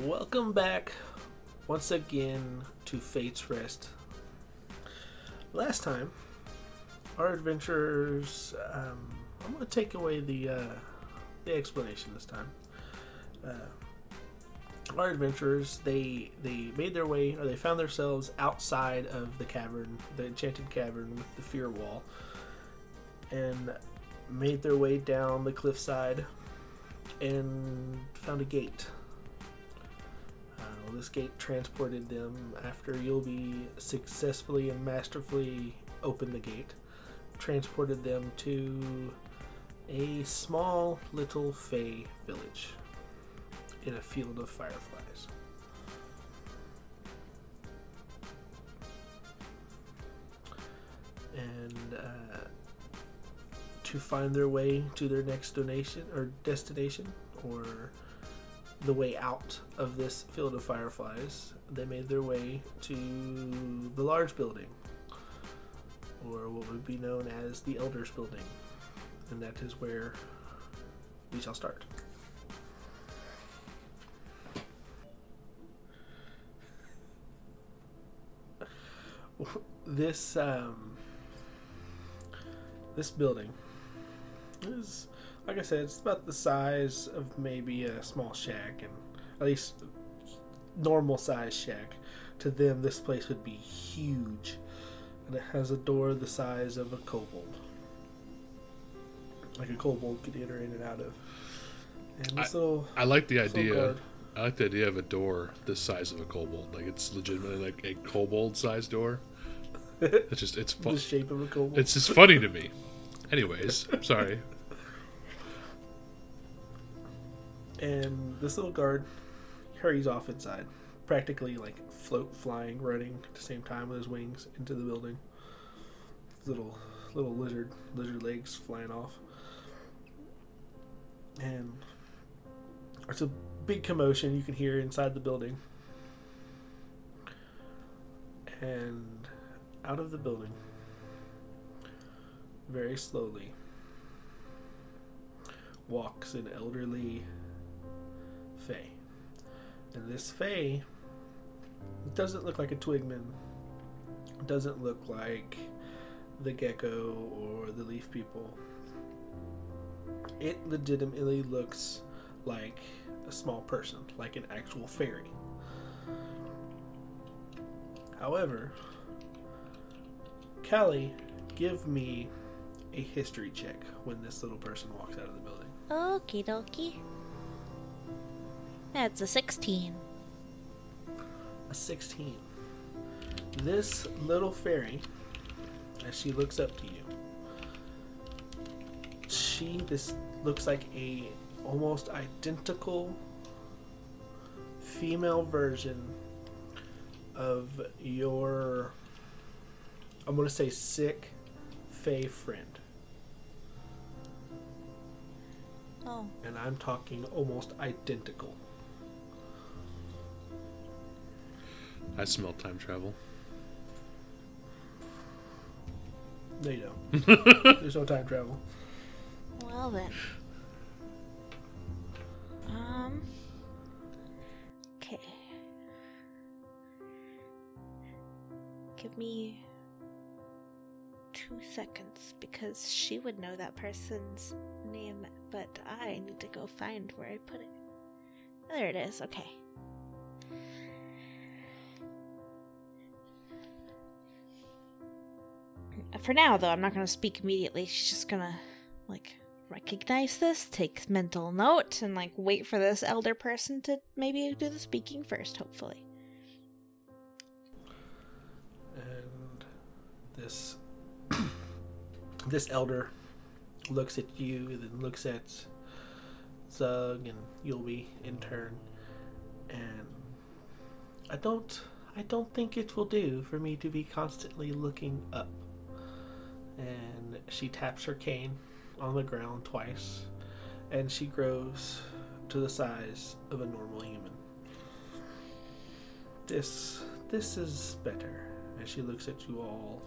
Welcome back once again to Fate's Rest. Last time, our adventurers. Um, I'm going to take away the uh, the explanation this time. Uh, our adventurers they they made their way or they found themselves outside of the cavern, the enchanted cavern with the fear wall, and made their way down the cliffside and found a gate. Uh, this gate transported them after Yulby successfully and masterfully opened the gate, transported them to a small little Fey village in a field of fireflies. And uh, to find their way to their next donation or destination or the way out of this field of fireflies, they made their way to the large building, or what would be known as the Elders Building, and that is where we shall start. This um, this building is, like I said, it's about the size of maybe a small shack, and at least normal size shack. To them, this place would be huge, and it has a door the size of a kobold, like a kobold could enter in and out of. And this little, I like the idea. I like the idea of a door this size of a kobold. Like it's legitimately like a kobold sized door. It's just it's the shape of a kobold. It's just funny to me. Anyways, sorry. and this little guard hurries off inside, practically like float, flying, running at the same time with his wings into the building. Little little lizard lizard legs flying off, and it's a big commotion you can hear inside the building. And out of the building, very slowly, walks an elderly Fae. And this Fae doesn't look like a Twigman. Doesn't look like the Gecko or the Leaf People. It legitimately looks like a small person, like an actual fairy. However, Callie, give me a history check when this little person walks out of the building. Okie dokie. That's a 16. a 16. This little fairy, as she looks up to you, she this looks like a almost identical female version of your I'm gonna say sick Fey friend. Oh, And I'm talking almost identical. I smell time travel. No, you don't. There's no time travel. well then. Um. Okay. Give me two seconds because she would know that person's name, but I need to go find where I put it. There it is. Okay. For now, though, I'm not going to speak immediately. She's just going to, like, recognize this, take mental note, and, like, wait for this elder person to maybe do the speaking first, hopefully. and this this elder looks at you and then looks at Zug and Yulby in turn and I don't I don't think it will do for me to be constantly looking up and she taps her cane on the ground twice and she grows to the size of a normal human this this is better as she looks at you all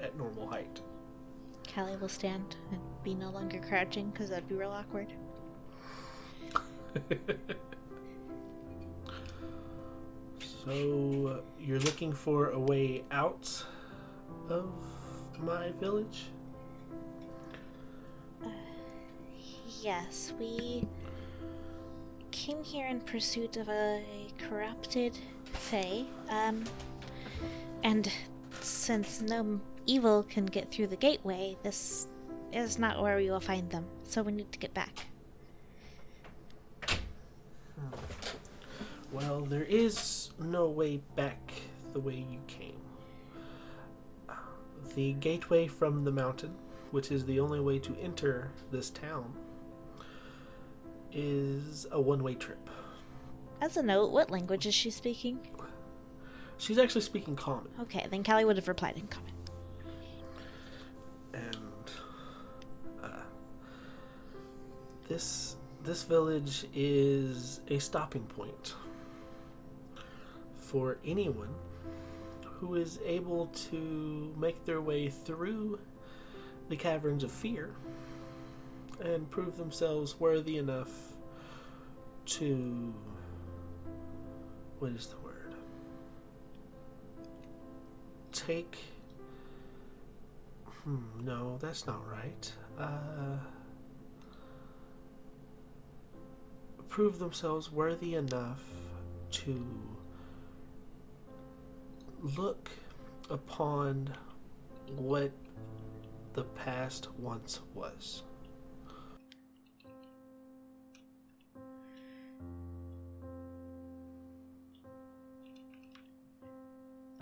at normal height. Callie will stand and be no longer crouching because that'd be real awkward. So you're looking for a way out of my village? Yes, we came here in pursuit of a corrupted Fae. Um, and since no evil can get through the gateway, this is not where we will find them. So we need to get back. Well, there is no way back the way you came. The gateway from the mountain, which is the only way to enter this town, is a one way trip. As a note, what language is she speaking? She's actually speaking common, Okay, then Callie would have replied in common. and uh, this this village is a stopping point for anyone who is able to make their way through the caverns of fear and prove themselves worthy enough to what is the word? Take hmm no that's not right. Uh prove themselves worthy enough to look upon what the past once was.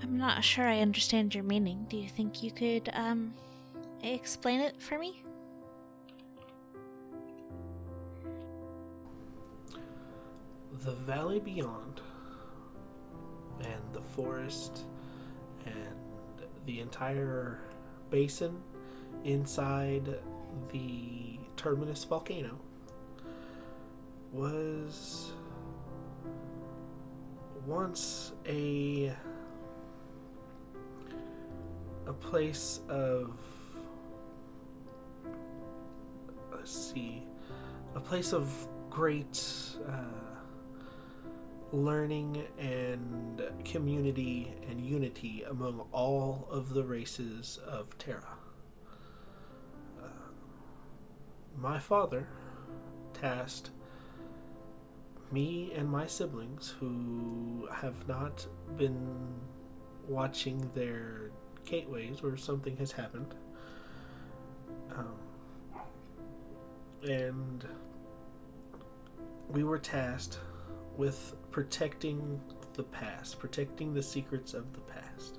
I'm not sure I understand your meaning. Do you think you could, um, explain it for me? The valley beyond, and the forest, and the entire basin inside the Terminus volcano was once a a place of let's see a place of great uh, learning and community and unity among all of the races of Terra. Uh, my father tasked me and my siblings, who have not been watching their gateways where something has happened, um, and we were tasked with protecting the past, protecting the secrets of the past.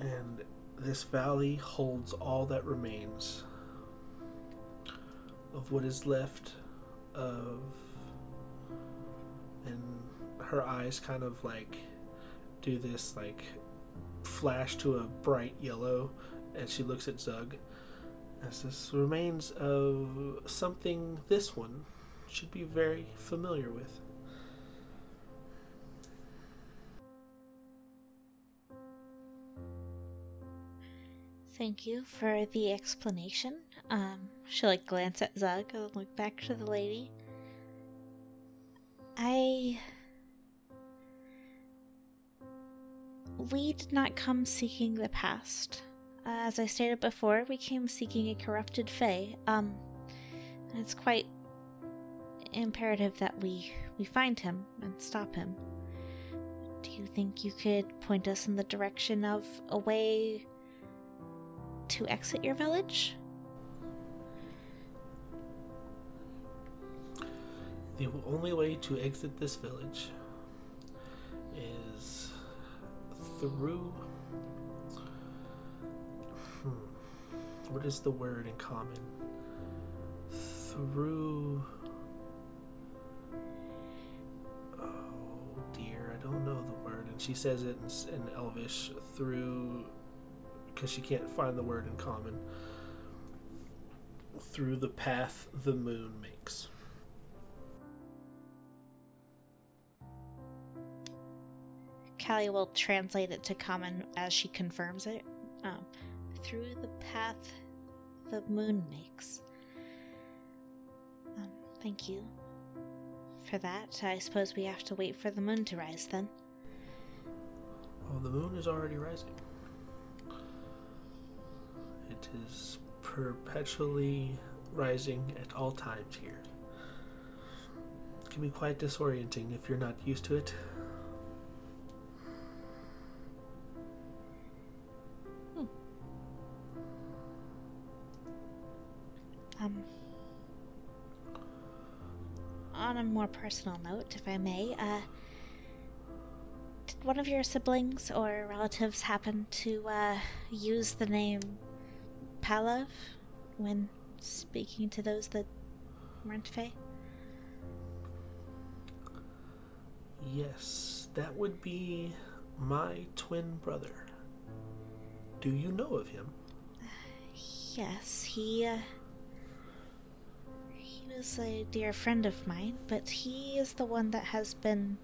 And this valley holds all that remains of what is left of. And her eyes kind of like do this, like, flash to a bright yellow, and she looks at Zug as this remains of something this one should be very familiar with. Thank you for the explanation. Um, she'll like glance at Zug and look back to the lady. I. We did not come seeking the past. As I stated before, we came seeking a corrupted Fae. Um, it's quite imperative that we we find him and stop him. Do you think you could point us in the direction of a way to exit your village? The only way to exit this village is through. What is the word in common? Through. Oh dear, I don't know the word. And she says it in, in Elvish through. Because she can't find the word in common. Through the path the moon makes. Callie will translate it to common as she confirms it. Um, through the path the moon makes. Um, thank you for that. I suppose we have to wait for the moon to rise then. Well, the moon is already rising. It is perpetually rising at all times here. It can be quite disorienting if you're not used to it. More personal note, if I may, uh, did one of your siblings or relatives happen to uh, use the name Palav when speaking to those that weren't Fae? Yes, that would be my twin brother. Do you know of him? Yes, he. Uh, was a dear friend of mine, but he is the one that has been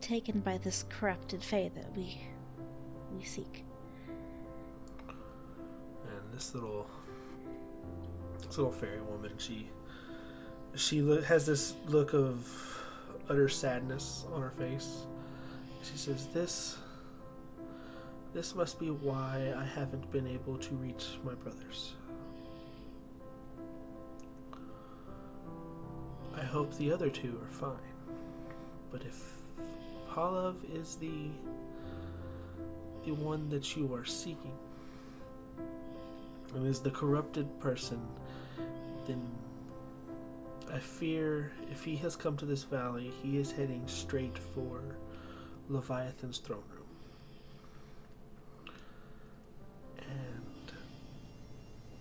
taken by this corrupted Fae that we we seek. And this little, this little fairy woman, she, she lo- has this look of utter sadness on her face. She says, "This, this must be why I haven't been able to reach my brothers. Hope the other two are fine, but if Palav is the the one that you are seeking." and is the corrupted person, then I fear if he has come to this valley, he is heading straight for Leviathan's throne room. And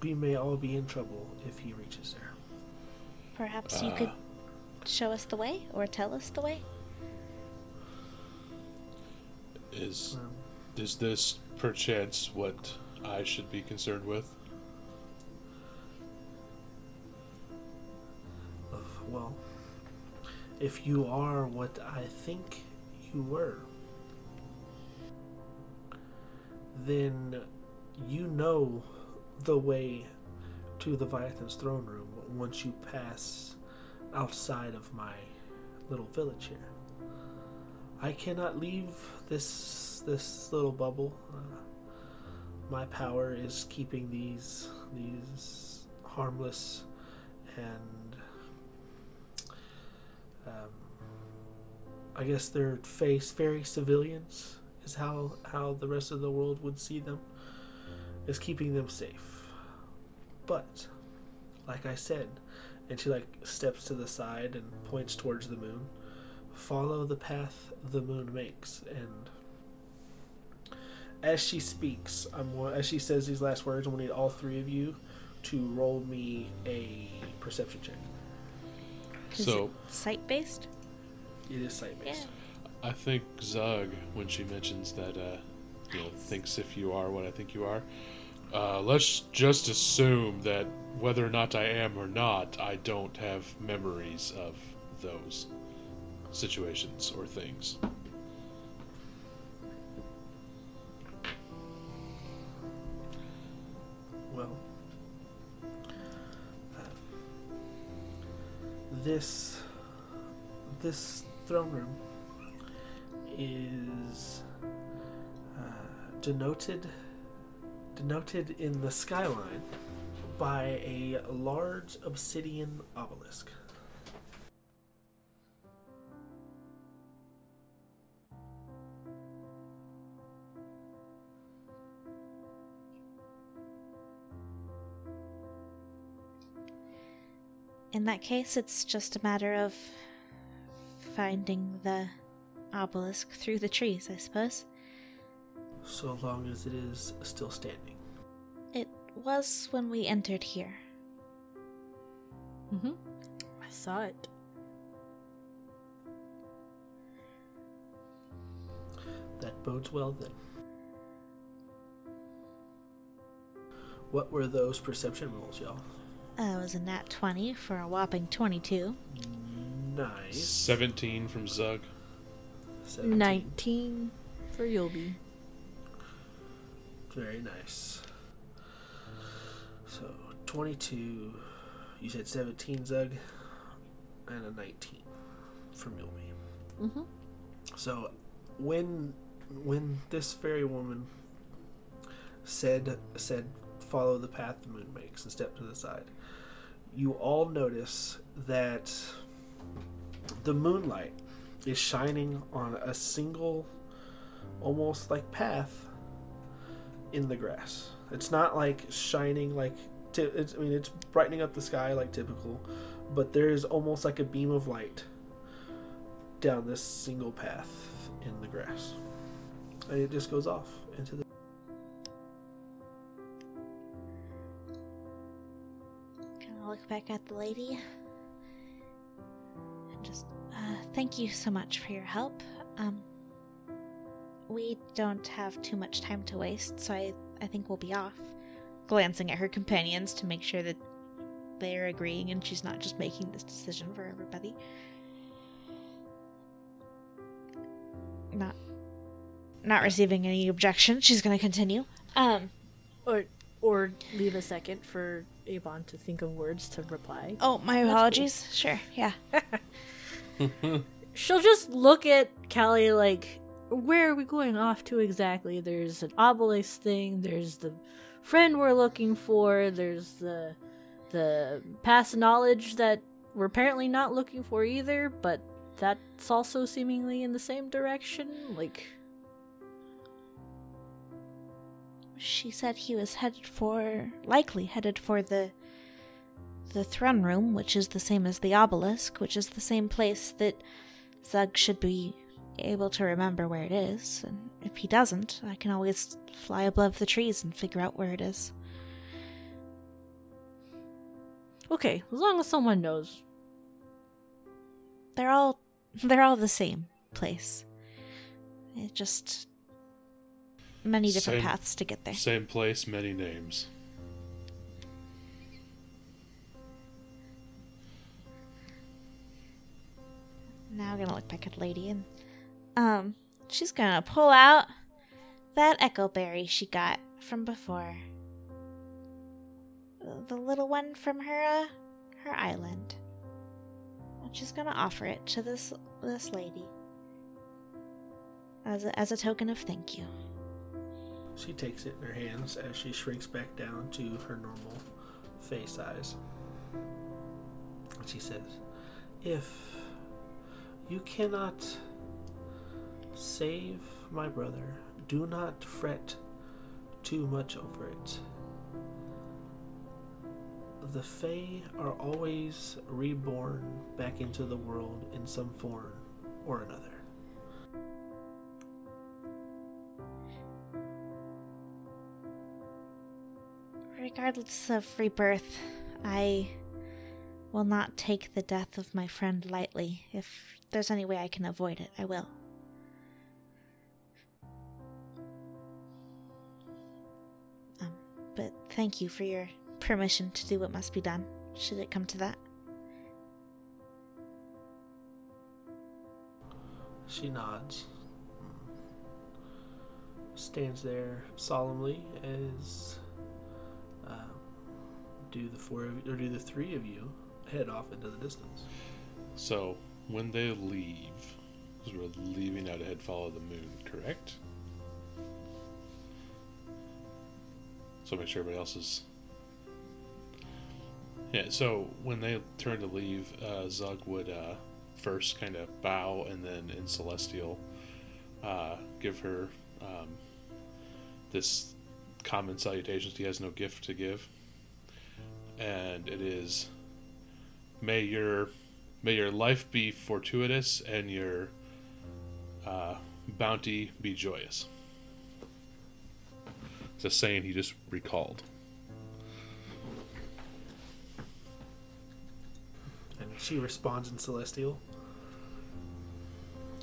we may all be in trouble if he reaches there. Perhaps you could Uh. Show us the way or tell us the way? Is is this perchance what I should be concerned with? well, if you are what I think you were, then you know the way to Leviathan's throne room once you pass outside of my little village here. I cannot leave this this little bubble. Uh, my power is keeping these these harmless and um, I guess they're face fairy civilians is how how the rest of the world would see them is keeping them safe. But like I said, and she like steps to the side and points towards the moon. Follow the path the moon makes and as she speaks, I'm as she says these last words, I'm gonna need all three of you to roll me a perception check. Is So- it sight based? It is sight based. I think Zug, when she mentions that, uh, you know, thinks if you are what I think you are, uh, let's just assume that whether or not I am or not, I don't have memories of those situations or things. Well, this this throne room is uh, denoted denoted in the skyline by a large obsidian obelisk. In that case, it's just a matter of finding the obelisk through the trees, I suppose. So long as it is still standing. It was when we entered here. Mm-hmm. I saw it. That bodes well then. What were those perception rolls, y'all? Uh, it was a nat 20 for a whopping 22. Nice. 17 from Zug. 17. 19 for Yulby. Very nice. So, 22. You said 17, Zug? And a 19. from Yulby. Mm-hmm. So when when this fairy woman said said follow the path the moon makes and step to the side, you all notice that the moonlight is shining on a single almost like path in the grass. It's not like shining like I mean it's brightening up the sky like typical, but there is almost like a beam of light down this single path in the grass. And it just goes off into the Kind of look back at the lady and just uh, thank you so much for your help. Um, we don't have too much time to waste, so I I think we'll be off. Glancing at her companions to make sure that they're agreeing and she's not just making this decision for everybody. Not not receiving any objection. She's going to continue. Um Or or leave a second for Avon to think of words to reply. oh, my cool. apologies. Sure. Yeah. She'll just look at Callie like, where are we going off to exactly? There's an obelisk thing. There's the friend we're looking for. There's the the past knowledge that we're apparently not looking for either. But that's also seemingly in the same direction. Like, She said he was headed for likely headed for the the throne room, which is the same as the obelisk, which is the same place that Zug should be able to remember where it is. And if he doesn't, I can always fly above the trees and figure out where it is. okay, as long as someone knows. They're all they're all the same place. It just many different Same- paths to get there. Same place, many names. Now I'm gonna look back at Lady and um she's gonna pull out that echo berry she got from before. The little one from her uh, her island. And she's gonna offer it to this this lady. As a, as a token of thank you. She takes it in her hands as she shrinks back down to her normal face size. She says, If you cannot save my brother, do not fret too much over it. The Fae are always reborn back into the world in some form or another. Regardless of rebirth, I will not take the death of my friend lightly. If there's any way I can avoid it, I will. Thank you for your permission to do what must be done, should it come to that. She nods. Stands there solemnly as um, do the four of or do the three of you head off into the distance. So, when they leave, because we're leaving out ahead, follow the moon, correct? So make sure everybody else is. Yeah. So when they turn to leave, uh, Zug would uh, first kind of bow, and then in celestial, uh, give her um, this common salutations. He has no gift to give, and it is, "May your May your life be fortuitous and your uh, bounty be joyous. It's a saying he just recalled. And she responds in celestial.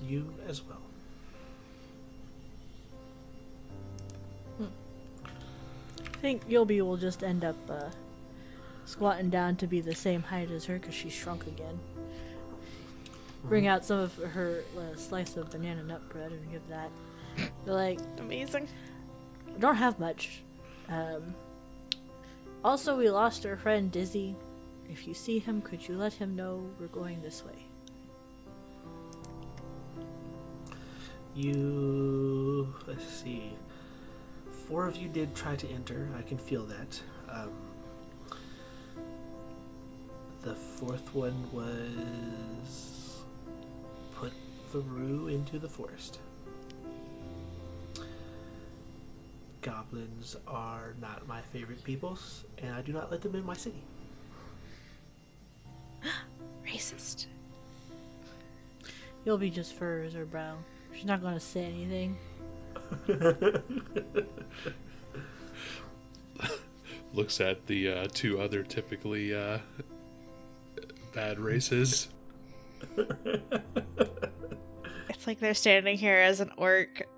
You as well. I think Yobi will just end up uh, squatting down to be the same height as her because she's shrunk again. Bring out some of her uh, slice of banana nut bread and give that. They're like, Amazing. Don't have much. Um, also, we lost our friend Dizzy. If you see him, could you let him know we're going this way? You let's see. Four of you did try to enter. I can feel that. Um, the fourth one was put Faru into the forest. Goblins are not my favorite peoples, and I do not let them in my city. Racist. Yulby just furs or brown. She's not gonna say anything. Looks at the uh, two other typically uh, bad races. It's like they're standing here as an orc,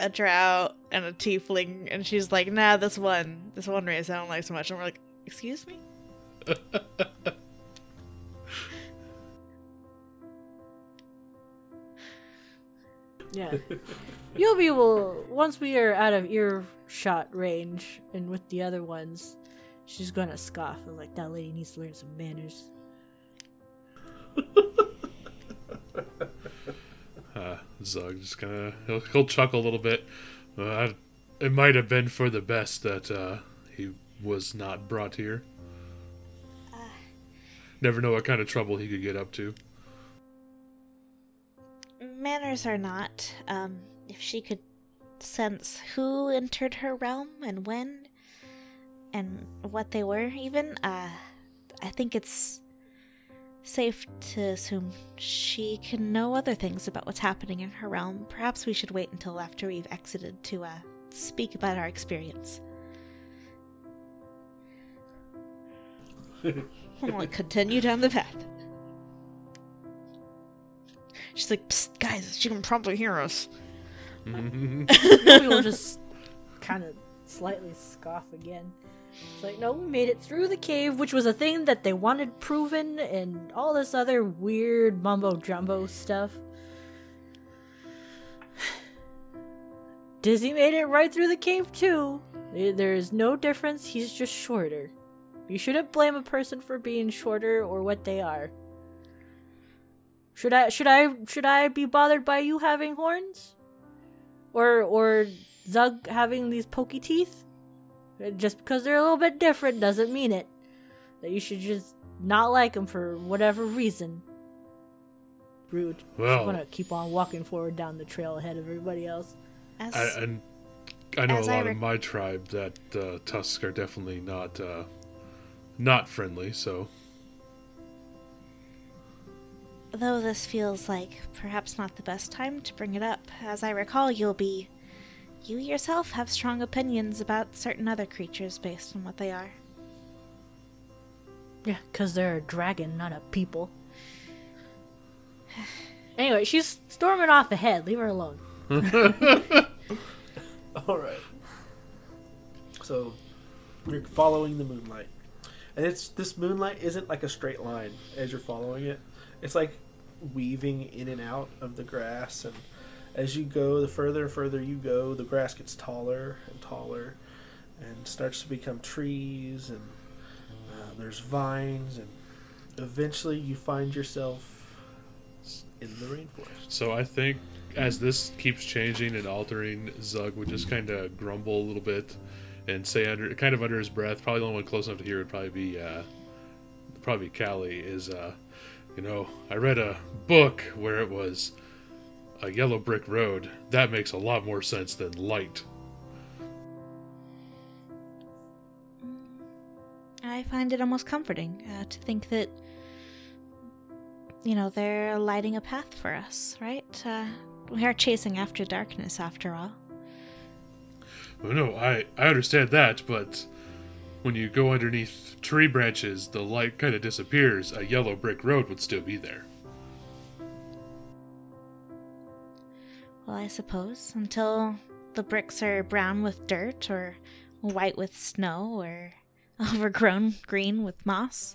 a drow, and a tiefling, and she's like, nah, this one, this one race I don't like so much. And we're like, excuse me? Yeah. You'll be able once we are out of earshot range and with the other ones, she's gonna scoff and like that lady needs to learn some manners. Uh, Zug just kind of he'll, he'll chuckle a little bit. Uh, I, it might have been for the best that uh, he was not brought here. Never know what kind of trouble he could get up to. Manners are not. Um, if she could sense who entered her realm and when, and what they were, even, uh, I think it's safe to assume she can know other things about what's happening in her realm. Perhaps we should wait until after we've exited to, uh, speak about our experience. I'm gonna continue down the path. She's like, Psst, guys, she can probably hear us. we will just kind of slightly scoff again. It's like, no, we made it through the cave, which was a thing that they wanted proven, and all this other weird mumbo jumbo stuff. Dizzy made it right through the cave, too. There's no difference, he's just shorter. You shouldn't blame a person for being shorter or what they are. Should I should I should I be bothered by you having horns? Or or Zug having these pokey teeth? Just because they're a little bit different doesn't mean it. That you should just not like them for whatever reason. Rude. Well- I'm gonna keep on walking forward down the trail ahead of everybody else. As I, and I know a lot rec- of my tribe that uh, Tusks are definitely not uh, not friendly. So Though this feels like perhaps not the best time to bring it up, as I recall, Yulby. You yourself have strong opinions about certain other creatures based on what they are. Yeah, because they're a dragon, not a people. anyway, she's storming off ahead. Leave her alone. All right. So you're following the moonlight, and it's this moonlight isn't like a straight line as you're following it. It's like weaving in and out of the grass, and as you go, the further and further you go, the grass gets taller and taller, and starts to become trees, and uh, there's vines, and eventually you find yourself in the rainforest. so I think as this keeps changing and altering, Zug would just kind of grumble a little bit and say under kind of under his breath. Probably the only one close enough to hear would probably be uh, probably Callie. Is uh, you know I read a book where it was a yellow brick road. That makes a lot more sense than light. I find it almost comforting uh, to think that, you know, they're lighting a path for us, right? Uh, we are chasing after darkness, after all. Well, no, I I understand that, but when you go underneath tree branches, the light kind of disappears. A yellow brick road would still be there. Well, I suppose until the bricks are brown with dirt, or white with snow, or overgrown green with moss.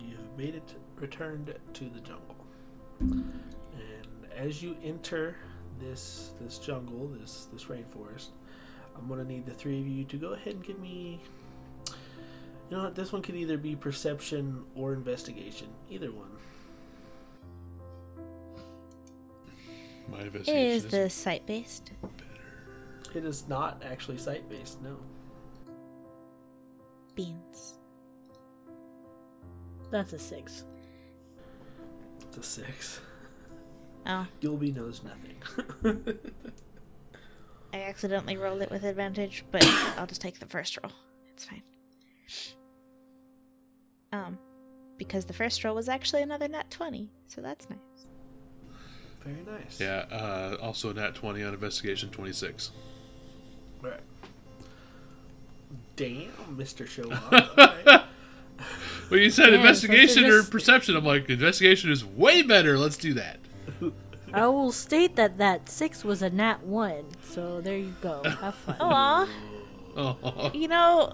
You've made it returned to the jungle. And as you enter this this jungle, this this rainforest. I'm gonna need the three of you to go ahead and give me. You know what? This one could either be perception or investigation. Either one. My investigation Is is the site based? It is not actually site based. No. Beans. That's a six. It's a six. Oh, Gilby knows nothing. I accidentally rolled it with advantage, but I'll just take the first roll. It's fine. Um, because the first roll was actually another nat 20, so that's nice. Very nice. Yeah, uh, also a nat 20 on investigation 26. All right. Damn, Mr. Showoff. Alright. Well, you said Yeah, investigation so or just- perception. I'm like, investigation is way better. Let's do that. I will state that that six was a nat one. So there you go. Have fun. Aw, Oh, you know,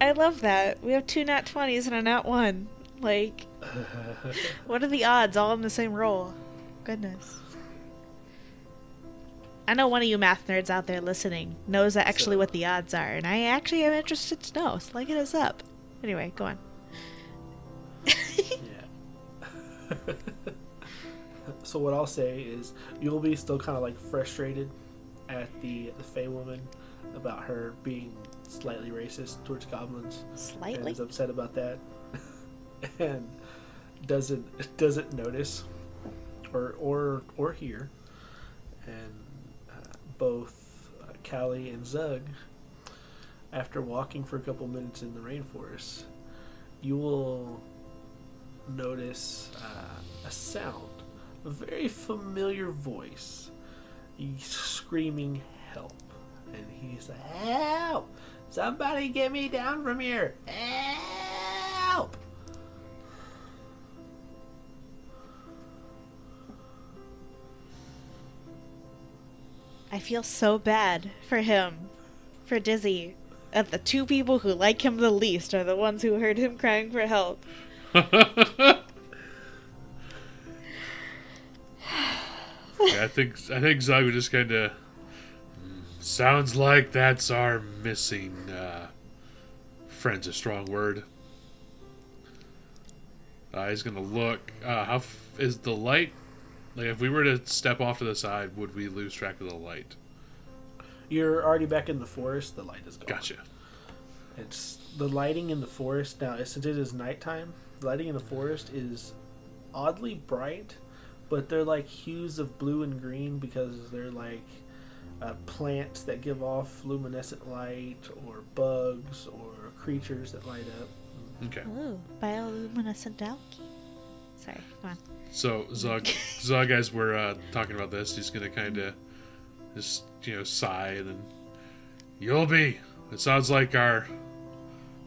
I love that. We have two nat 20s and a nat 1. Like, what are the odds all in the same roll? Goodness. I know one of you math nerds out there listening knows actually So- what the odds are, and I actually am interested to know, so like it us up. Anyway, go on. Yeah. So what I'll say is Yulby still kind of like frustrated at the the Fey woman about her being slightly racist towards goblins. And Slightly. is upset about that. And doesn't doesn't notice or or or hear. And uh, both uh, Callie and Zug after walking for a couple minutes in the rainforest you will notice uh, a sound, a very familiar voice. He's screaming help. And he's like, Help! Somebody get me down from here! Help! I feel so bad for him, for Dizzy. That the two people who like him the least are the ones who heard him crying for help. yeah, I think I think Zog just kind of sounds like that's our missing uh, friend's a strong word. Uh, he's gonna look. Uh, how f- is the light? Like, if we were to step off to the side, would we lose track of the light? You're already back in the forest, the light is gone. Gotcha. It's the lighting in the forest now. Since it is nighttime, the lighting in the forest is oddly bright, but they're like hues of blue and green because they're like uh, plants that give off luminescent light, or bugs, or creatures that light up. Okay. Ooh, bioluminescent algae. Sorry, go on. So Zog, Zog, as we're uh, talking about this, he's gonna kind of just you know sigh and then you'll be. It sounds like our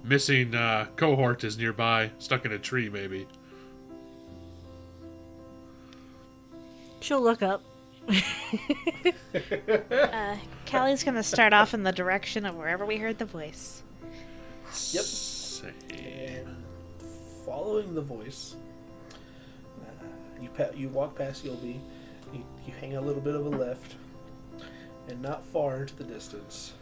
missing uh, cohort is nearby, stuck in a tree, maybe. She'll look up. Uh, Callie's gonna start off in the direction of wherever we heard the voice. Yep. Say, And following the voice, uh, you pa- you walk past Yulby, you, you hang a little bit of a left, and not far into the distance,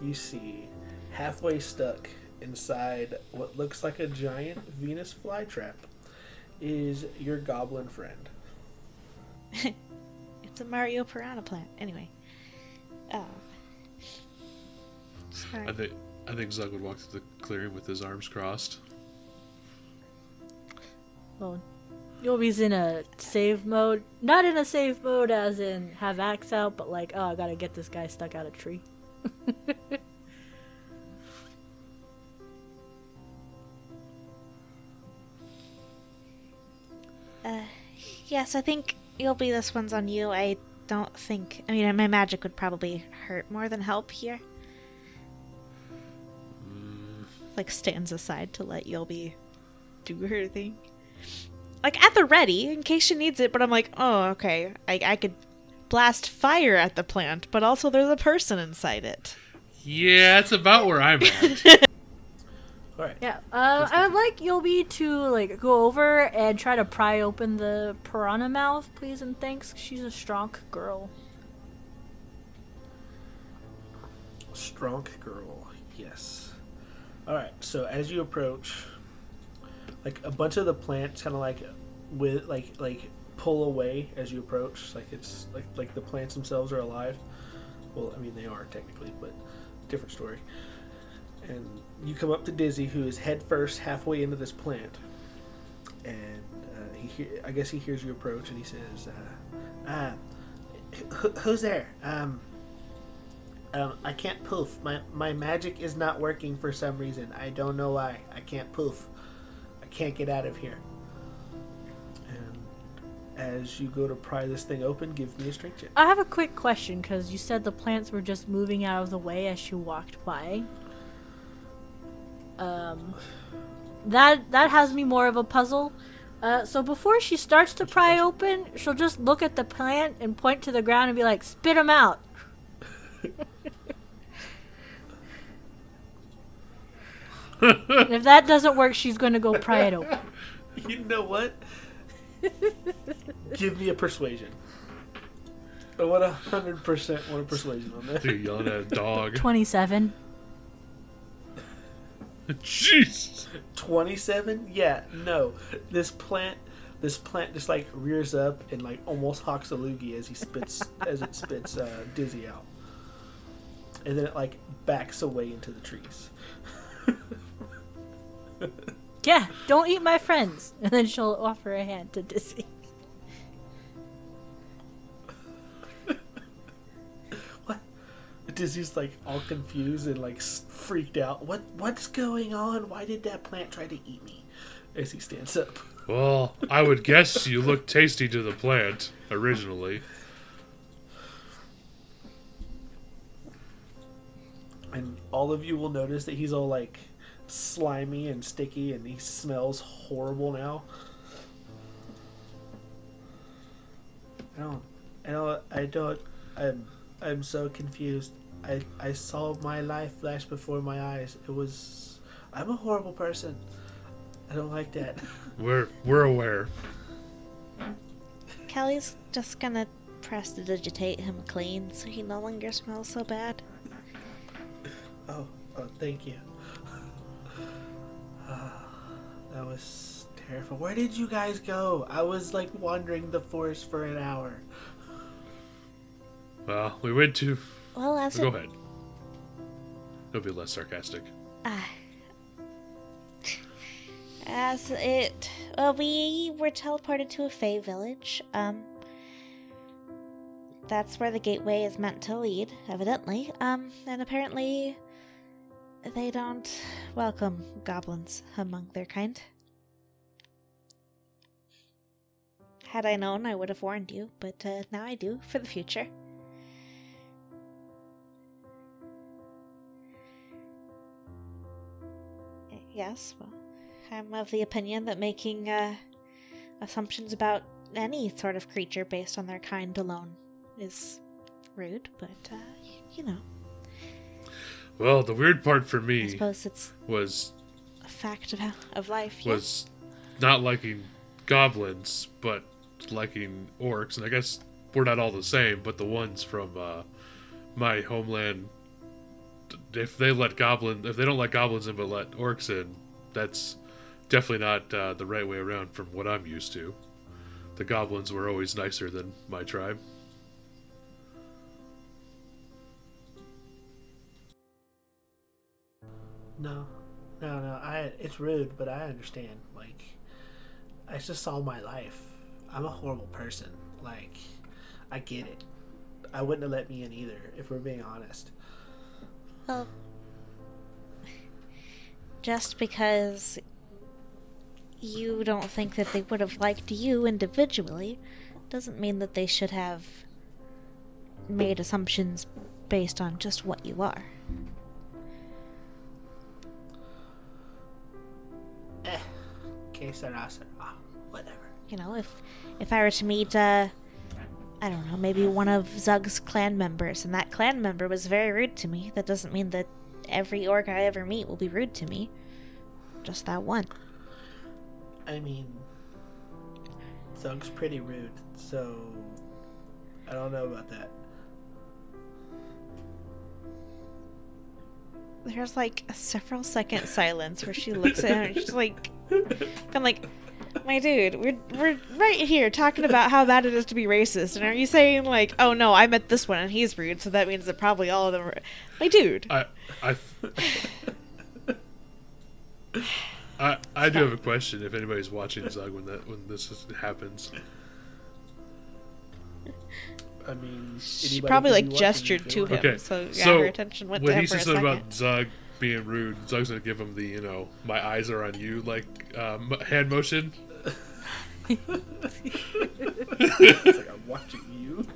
you see halfway stuck inside what looks like a giant Venus flytrap is your goblin friend. It's a Mario Piranha plant. Anyway. Um. Sorry. I think I think Zug would walk through the clearing with his arms crossed. Well, Yobi's in a save mode. Not in a save mode as in have axe out, but like, oh, I gotta get this guy stuck out a tree. Uh, yes, I think Yulby this one's on you. I don't think. I mean, my magic would probably hurt more than help here. Like stands aside to let Yulby do her thing. Like at the ready in case she needs it, but I'm like, oh, okay. I I could blast fire at the plant, but also there's a person inside it. Yeah, that's about where I'm at. right. Yeah. Uh, I would like Yobi to like go over and try to pry open the piranha mouth, please and thanks. She's a strong girl. Strong girl, yes. All right. So as you approach, like a bunch of the plants kind of like with like like pull away as you approach. Like it's like like the plants themselves are alive. Well, I mean they are technically, but different story. And you come up to dizzy who is head first halfway into this plant and uh, he hear, i guess he hears you approach and he says uh, uh wh- who's there um um, I can't poof. My my magic is not working for some reason. I don't know why. I can't poof. I can't get out of here. And as you go to pry this thing open, give me a strength check. I have a quick question because you said the plants were just moving out of the way as she walked by. Um, that that has me more of a puzzle. Uh, so before she starts to pry open, she'll just look at the plant and point to the ground and be like, "Spit them out." and if that doesn't work, she's going to go pry it open. You know what? give me a persuasion. I want a hundred percent want a persuasion on that. Dude, yelling at a dog. Twenty-seven. Jeez. 27 yeah no this plant this plant just like rears up and like almost hawks a loogie as he spits as it spits uh, dizzy out and then it like backs away into the trees Yeah, don't eat my friends. And then she'll offer a hand to Dizzy. dizzy's like all confused and like freaked out. What what's going on? Why did that plant try to eat me? As he stands up. Well, I would guess you look tasty to the plant originally. and all of you will notice that he's all like slimy and sticky and he smells horrible now. I don't i don't i don't i'm i'm so confused i i saw my life flash before my eyes it was i'm a horrible person i don't like that We're we're aware. Kelly's just gonna prestidigitate him clean so he no longer smells so bad. oh oh thank you Ah, that was terrible where did you guys go i was like wandering the forest for an hour Well, we went to. Well, as Go ahead. Don't be less sarcastic. Ah. as it, well, we were teleported to a Fey village. Um, that's where the gateway is meant to lead, evidently. Um, and apparently, they don't welcome goblins among their kind. Had I known, I would have warned you, but uh, now I do for the future. Yes, well, I'm of the opinion that making uh, assumptions about any sort of creature based on their kind alone is rude, but, uh, y- you know, Well, the weird part for me I suppose it's was a fact of, of life. yeah. was not liking goblins, but liking orcs, and I guess we're not all the same. But the ones from uh, my homeland, if they let goblin, if they don't let goblins in but let orcs in, that's definitely not uh, the right way around from what I'm used to. The goblins were always nicer than my tribe. No, no, no. I it's rude, but I understand. Like, I just saw my life. I'm a horrible person. Like, I get it. I wouldn't have let me in either, if we're being honest. Well, just because you don't think that they would have liked you individually doesn't mean that they should have made assumptions based on just what you are. Eh, que sera, sera. Whatever. You know, if if I were to meet uh I don't know, maybe one of Zug's clan members and that clan member was very rude to me, that doesn't mean that every orc I ever meet will be rude to me. Just that one. I mean, Zug's pretty rude, so I don't know about that. there's like a several second silence where she looks at him and she's like, I'm like, my dude, we're we're right here talking about how bad it is to be racist, and are you saying like, oh no, I met this one and he's rude, so that means that probably all of them are, my dude. I, I, I, I do have a question. If anybody's watching Zug when that when this is, happens, I mean, She probably like gestured to him, Okay, so yeah, so her attention went to when him he for a says something about Zug being rude, Zug's gonna give him the you know my eyes are on you like um, hand motion. It's like I'm watching you.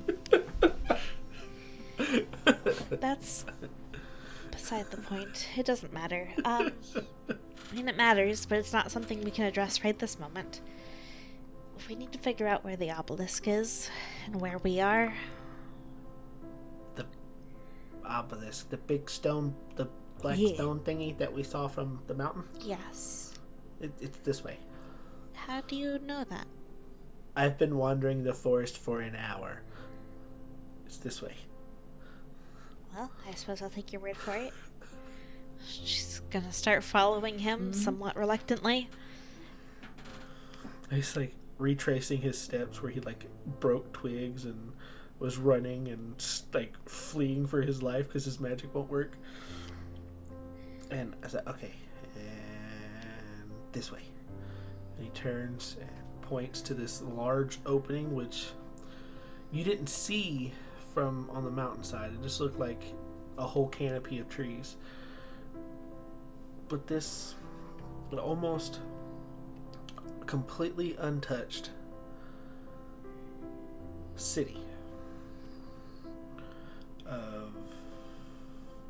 That's beside the point. It doesn't matter. Um, I mean, it matters, but it's not something we can address right this moment. We need to figure out where the obelisk is and where we are. the obelisk, the big stone, the black Yeah. stone thingy that we saw from the mountain. Yes. It, it's this way. How do you know that? I've been wandering the forest for an hour. It's this way. Well, I suppose I'll take your word for it. She's gonna start following him mm-hmm. somewhat reluctantly. He's like retracing his steps where he like broke twigs and was running and like fleeing for his life because his magic won't work. And I said, okay, and this way. He turns and points to this large opening, which you didn't see from on the mountainside. It just looked like a whole canopy of trees. But this almost completely untouched city of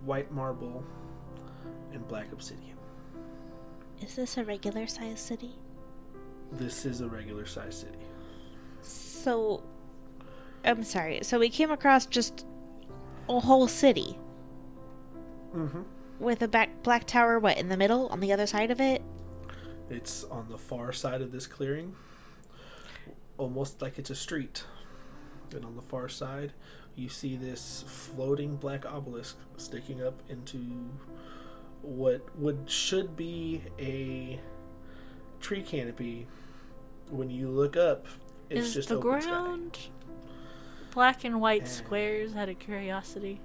white marble and black obsidian. Is this a regular sized city? This is a regular sized city. So, I'm sorry. So we came across just a whole city Mm-hmm. with a back black tower. What in the middle? On the other side of it? It's on the far side of this clearing, almost like it's a street. And on the far side, you see this floating black obelisk sticking up into what would should be a tree canopy. When you look up, it's Is just the open sky. ground black and white Eh. squares out of curiosity?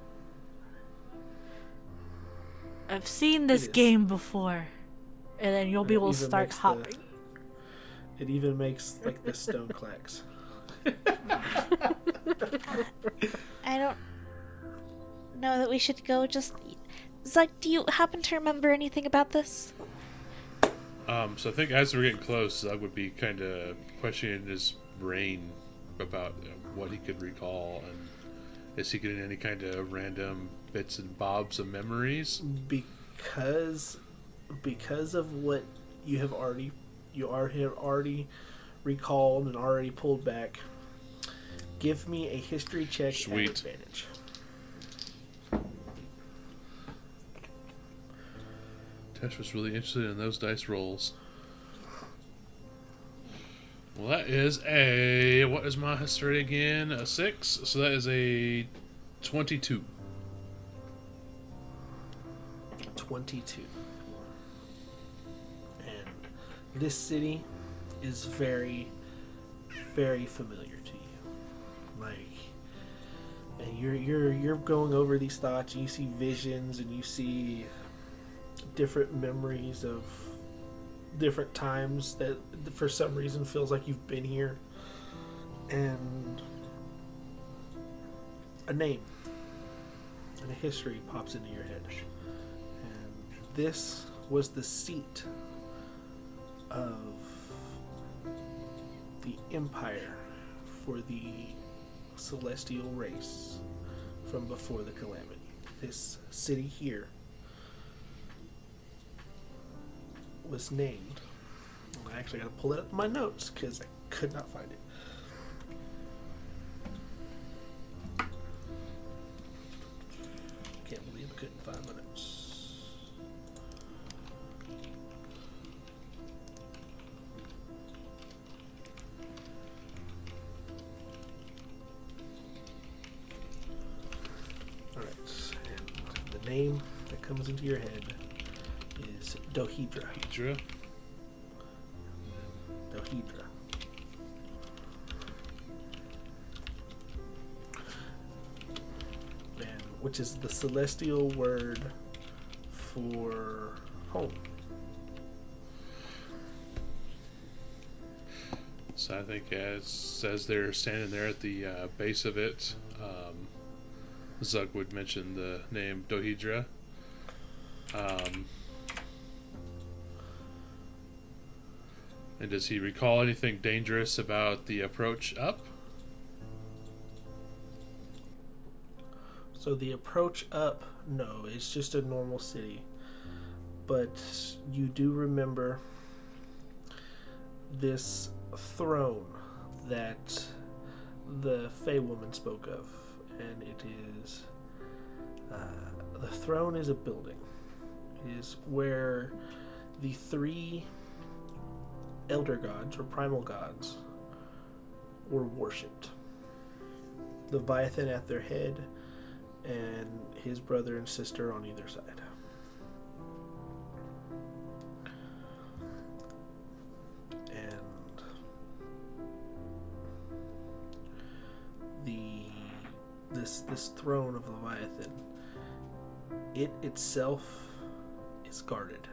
I've seen this game before. And then you'll be able to start makes the- hopping. It even makes like the stone clacks. I don't know that we should go. Just Zug, do you happen to remember anything about this? Um, so I think as we're getting close, Zug would be kind of questioning his brain about uh, what he could recall, and is he getting any kind of random bits and bobs of memories? because because of what you have already you are have already recalled and already pulled back. Give me a history check Sweet. advantage. Tesh was really interested in those dice rolls. Well, that is a what is my history again? A six. So that is a twenty-two. 22. And this city is very, very familiar to you. Like, and you're you're you're going over these thoughts. And you see visions, and you see different memories of different times that, for some reason, feels like you've been here. And a name and a history pops into your head. And this was the seat of the empire for the celestial race from before the calamity. This city here was named. I actually got to pull it up in my notes because I could not find it. Dohedra. Hydra. Dohedra. And which is the celestial word for home. So I think as as they're standing there at the uh, base of it, um, Zug would mention the name Dohedra. Um, and does he recall anything dangerous about the approach up? So the approach up, no, it's just a normal city. But you do remember this throne that the Fey woman spoke of, and it is uh, the throne is a building. It is where the three elder gods or primal gods were worshipped. Leviathan at their head, and his brother and sister on either side. And the this this throne of Leviathan, it itself is guarded.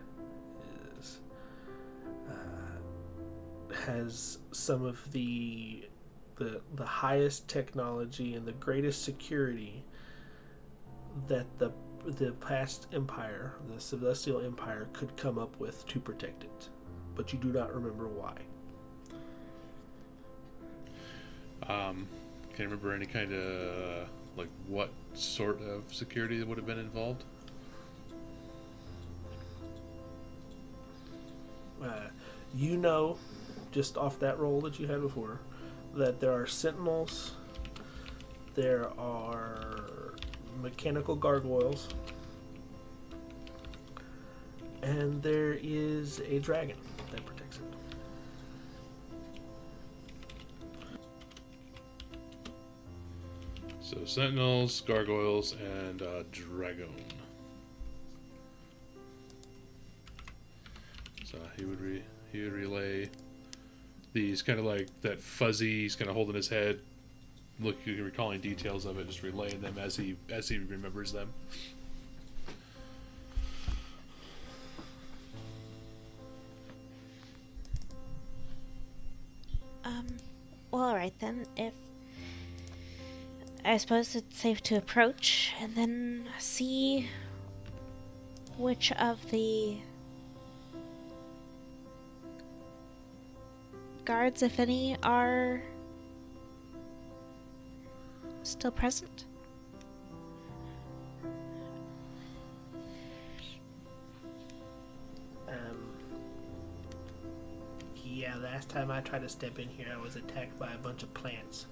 Has some of the the the highest technology and the greatest security that the the past empire, the celestial empire, could come up with to protect it, but you do not remember why. Um, can you remember any kind of like what sort of security that would have been involved? Uh, you know, just off that roll that you had before, that there are sentinels, there are mechanical gargoyles, and there is a dragon that protects it. So sentinels, gargoyles, and uh, dragon. So he would re- he would relay these kind of like that fuzzy. He's kind of holding his head, looking, recalling details of it, just relaying them as he as he remembers them. Um, well, alright then. If. I suppose it's safe to approach and then see which of the guards, if any, are still present. Um, yeah, last time I tried to step in here, I was attacked by a bunch of plants.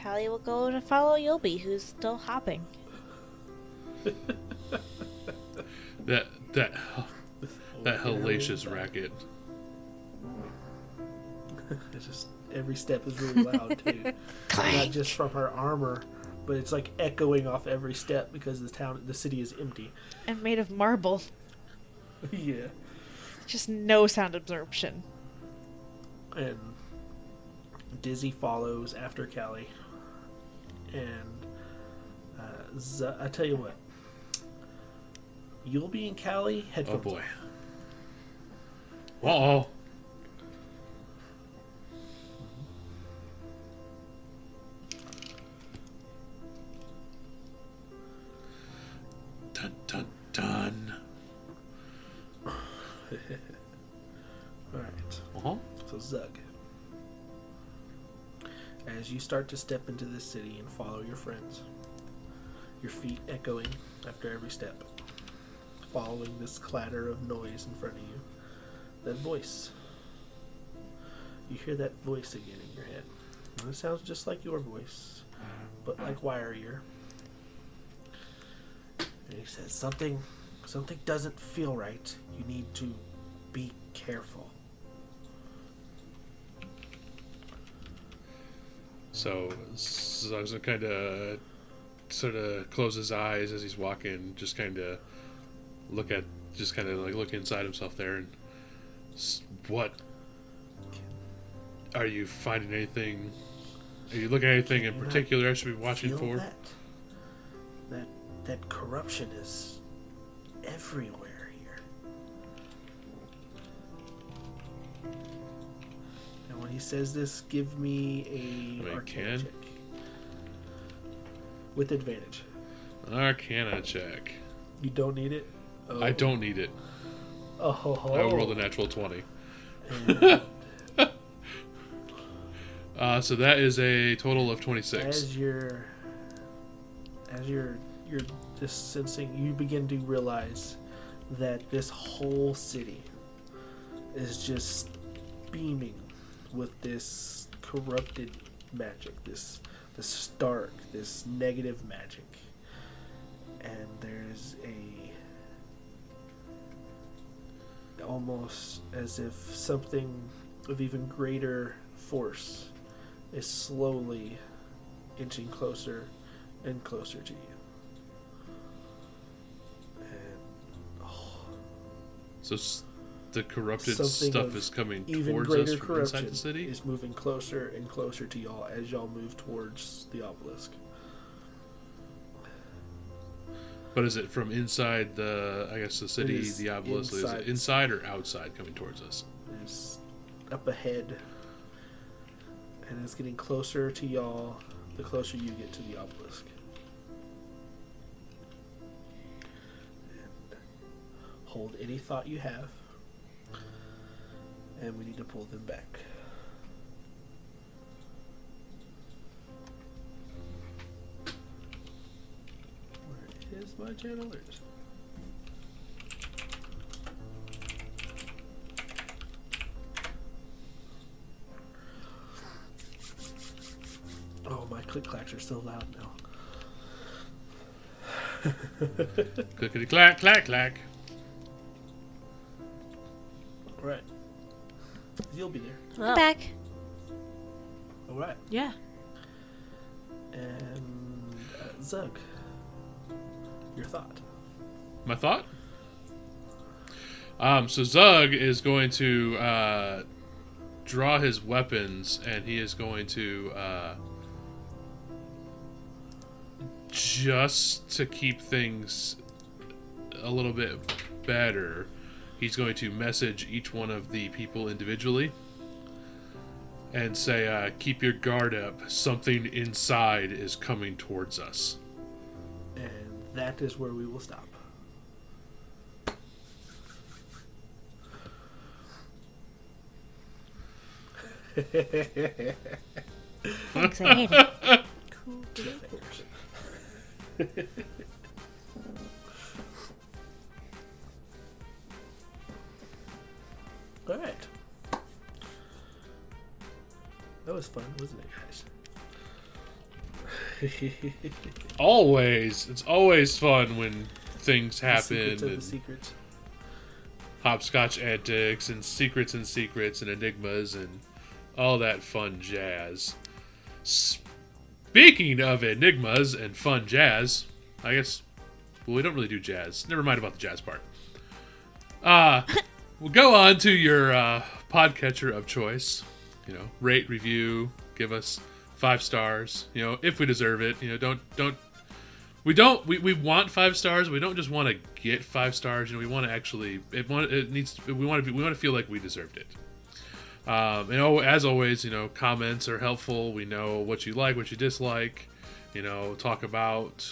Callie will go to follow Yulby, who's still hopping. That that that hellacious racket. It's just every step is really loud too. Not just from her armor, but it's like echoing off every step because the town, the city is empty. and made of marble. yeah, Just no sound absorption. and Dizzy follows after Callie, and uh, Z- I tell you what, you'll be in Callie Oh headphones. boy. off. Zug, as you start to step into this city and follow your friends, your feet echoing after every step, following this clatter of noise in front of you, that voice. You hear that voice again in your head. And it sounds just like your voice, but like wire ear. And he says, Something something doesn't feel right. You need to be careful. So, so I was kind of sort of close his eyes as he's walking, just kind of look at, just kind of like look inside himself there, and what are you finding anything? Are you looking at anything in particular I should be watching for? that that that corruption is everywhere he says this, give me a arcana can? check with advantage. Arcana check. You don't need it. Oh. I don't need it. Oh, ho, ho. I rolled a natural twenty. And Uh, so that is a total of twenty six. as you're as you're you're just sensing you begin to realize that this whole city is just beaming with this corrupted magic this this dark this negative magic and there's a almost as if something of even greater force is slowly inching closer and closer to you. And oh, So the corrupted Something stuff is coming towards us from inside the city. is moving closer and closer to y'all as y'all move towards the obelisk. But is it from inside the? I guess the city, the obelisk. Is it inside or outside coming towards us? It's up ahead, and it's getting closer to y'all the closer you get to the obelisk. And hold any thought you have, and we need to pull them back. Where is my channelers? Oh, my click clacks are so loud now. Clickety clack, clack, clack. Right. You'll be there. Oh, Back. All right. Yeah. And uh, Zug, your thought. My thought. Um, so Zug is going to uh, draw his weapons, and he is going to uh, just to keep things a little bit better. He's going to message each one of the people individually and say, uh, "Keep your guard up. Something inside is coming towards us." And that is where we will stop. Thanks, I hate it. All right. That was fun, wasn't it, guys? always it's always fun when things The happen secrets of the and secrets. hopscotch antics and secrets and secrets and enigmas and all that fun jazz speaking of enigmas and fun jazz i guess well we don't really do jazz never mind about the jazz part uh we'll go on to your uh podcatcher of choice. You know rate review give us five stars. You know if we deserve it. You know don't don't we don't we, we want five stars. We don't just want to get five stars. You know we want to actually it want it needs we want to be, we want to feel like we deserved it. Um, and oh, as always you know comments are helpful. We know what you like what you dislike. You know talk about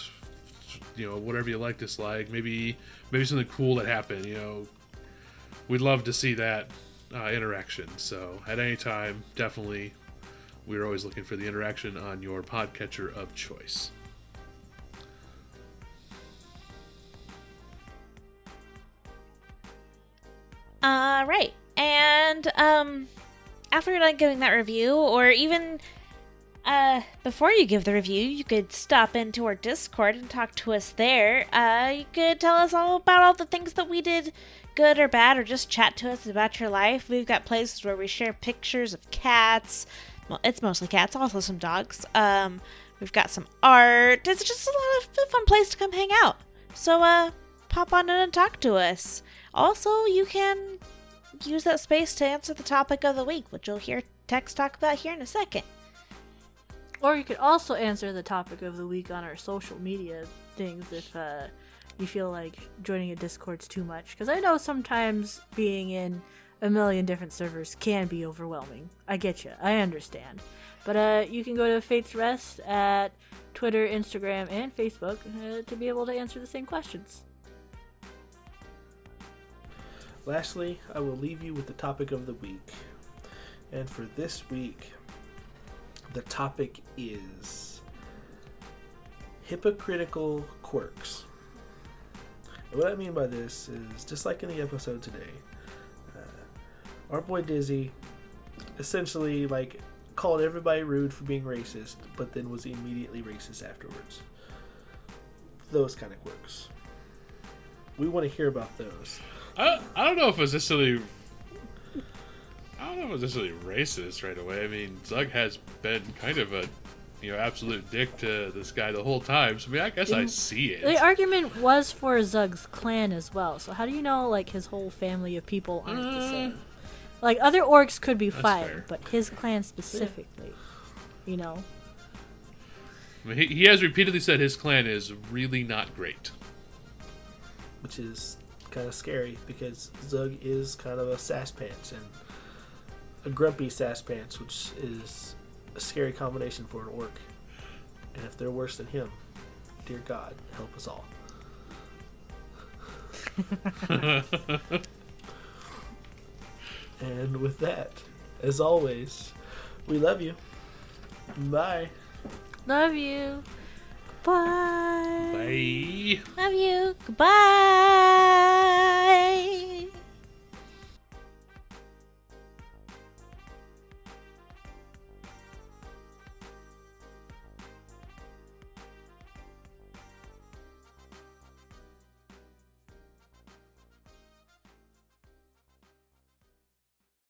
you know whatever you like dislike. Maybe maybe something cool that happened you know we'd love to see that uh, interaction so at any time definitely we're always looking for the interaction on your podcatcher of choice All right. And um after done giving that review or even uh before you give the review, you could stop into our Discord and talk to us there. Uh you could tell us all about all the things that we did good or bad or just chat to us about your life. We've got places where we share pictures of cats. Well, it's mostly cats, also some dogs. Um We've got some art. It's just a lot of a fun place to come hang out. So uh pop on in and talk to us. Also, you can use that space to answer the topic of the week, which you'll hear Tex talk about here in a second. Or you could also answer the topic of the week on our social media things if uh, you feel like joining a Discord's too much. Because I know sometimes being in a million different servers can be overwhelming. I get you. I understand. But uh, you can go to Fate's Rest at Twitter, Instagram, and Facebook uh, to be able to answer the same questions. Lastly, I will leave you with the topic of the week. And for this week, the topic is hypocritical quirks. What I mean by this is just like in the episode today, uh, our boy Dizzy essentially like called everybody rude for being racist, but then was immediately racist afterwards. Those kind of quirks. We want to hear about those. I, I don't know if it's necessarily. I don't know if it's necessarily racist right away. I mean, Zug has been kind of a, you know, absolute dick to this guy the whole time. So I mean, I guess I see it. The argument was for Zug's clan as well. So how do you know like his whole family of people aren't the Uh, same? Like other orcs could be fine, fair. but his clan specifically, you know. I mean, he, he has repeatedly said his clan is really not great. which is kind of scary because Zug is kind of a sass pants and a grumpy sass pants, which is a scary combination for an orc. And if they're worse than him, dear God, help us all. and with that, as always, we love you. Bye. Love you. Bye. Bye. Love you. Goodbye.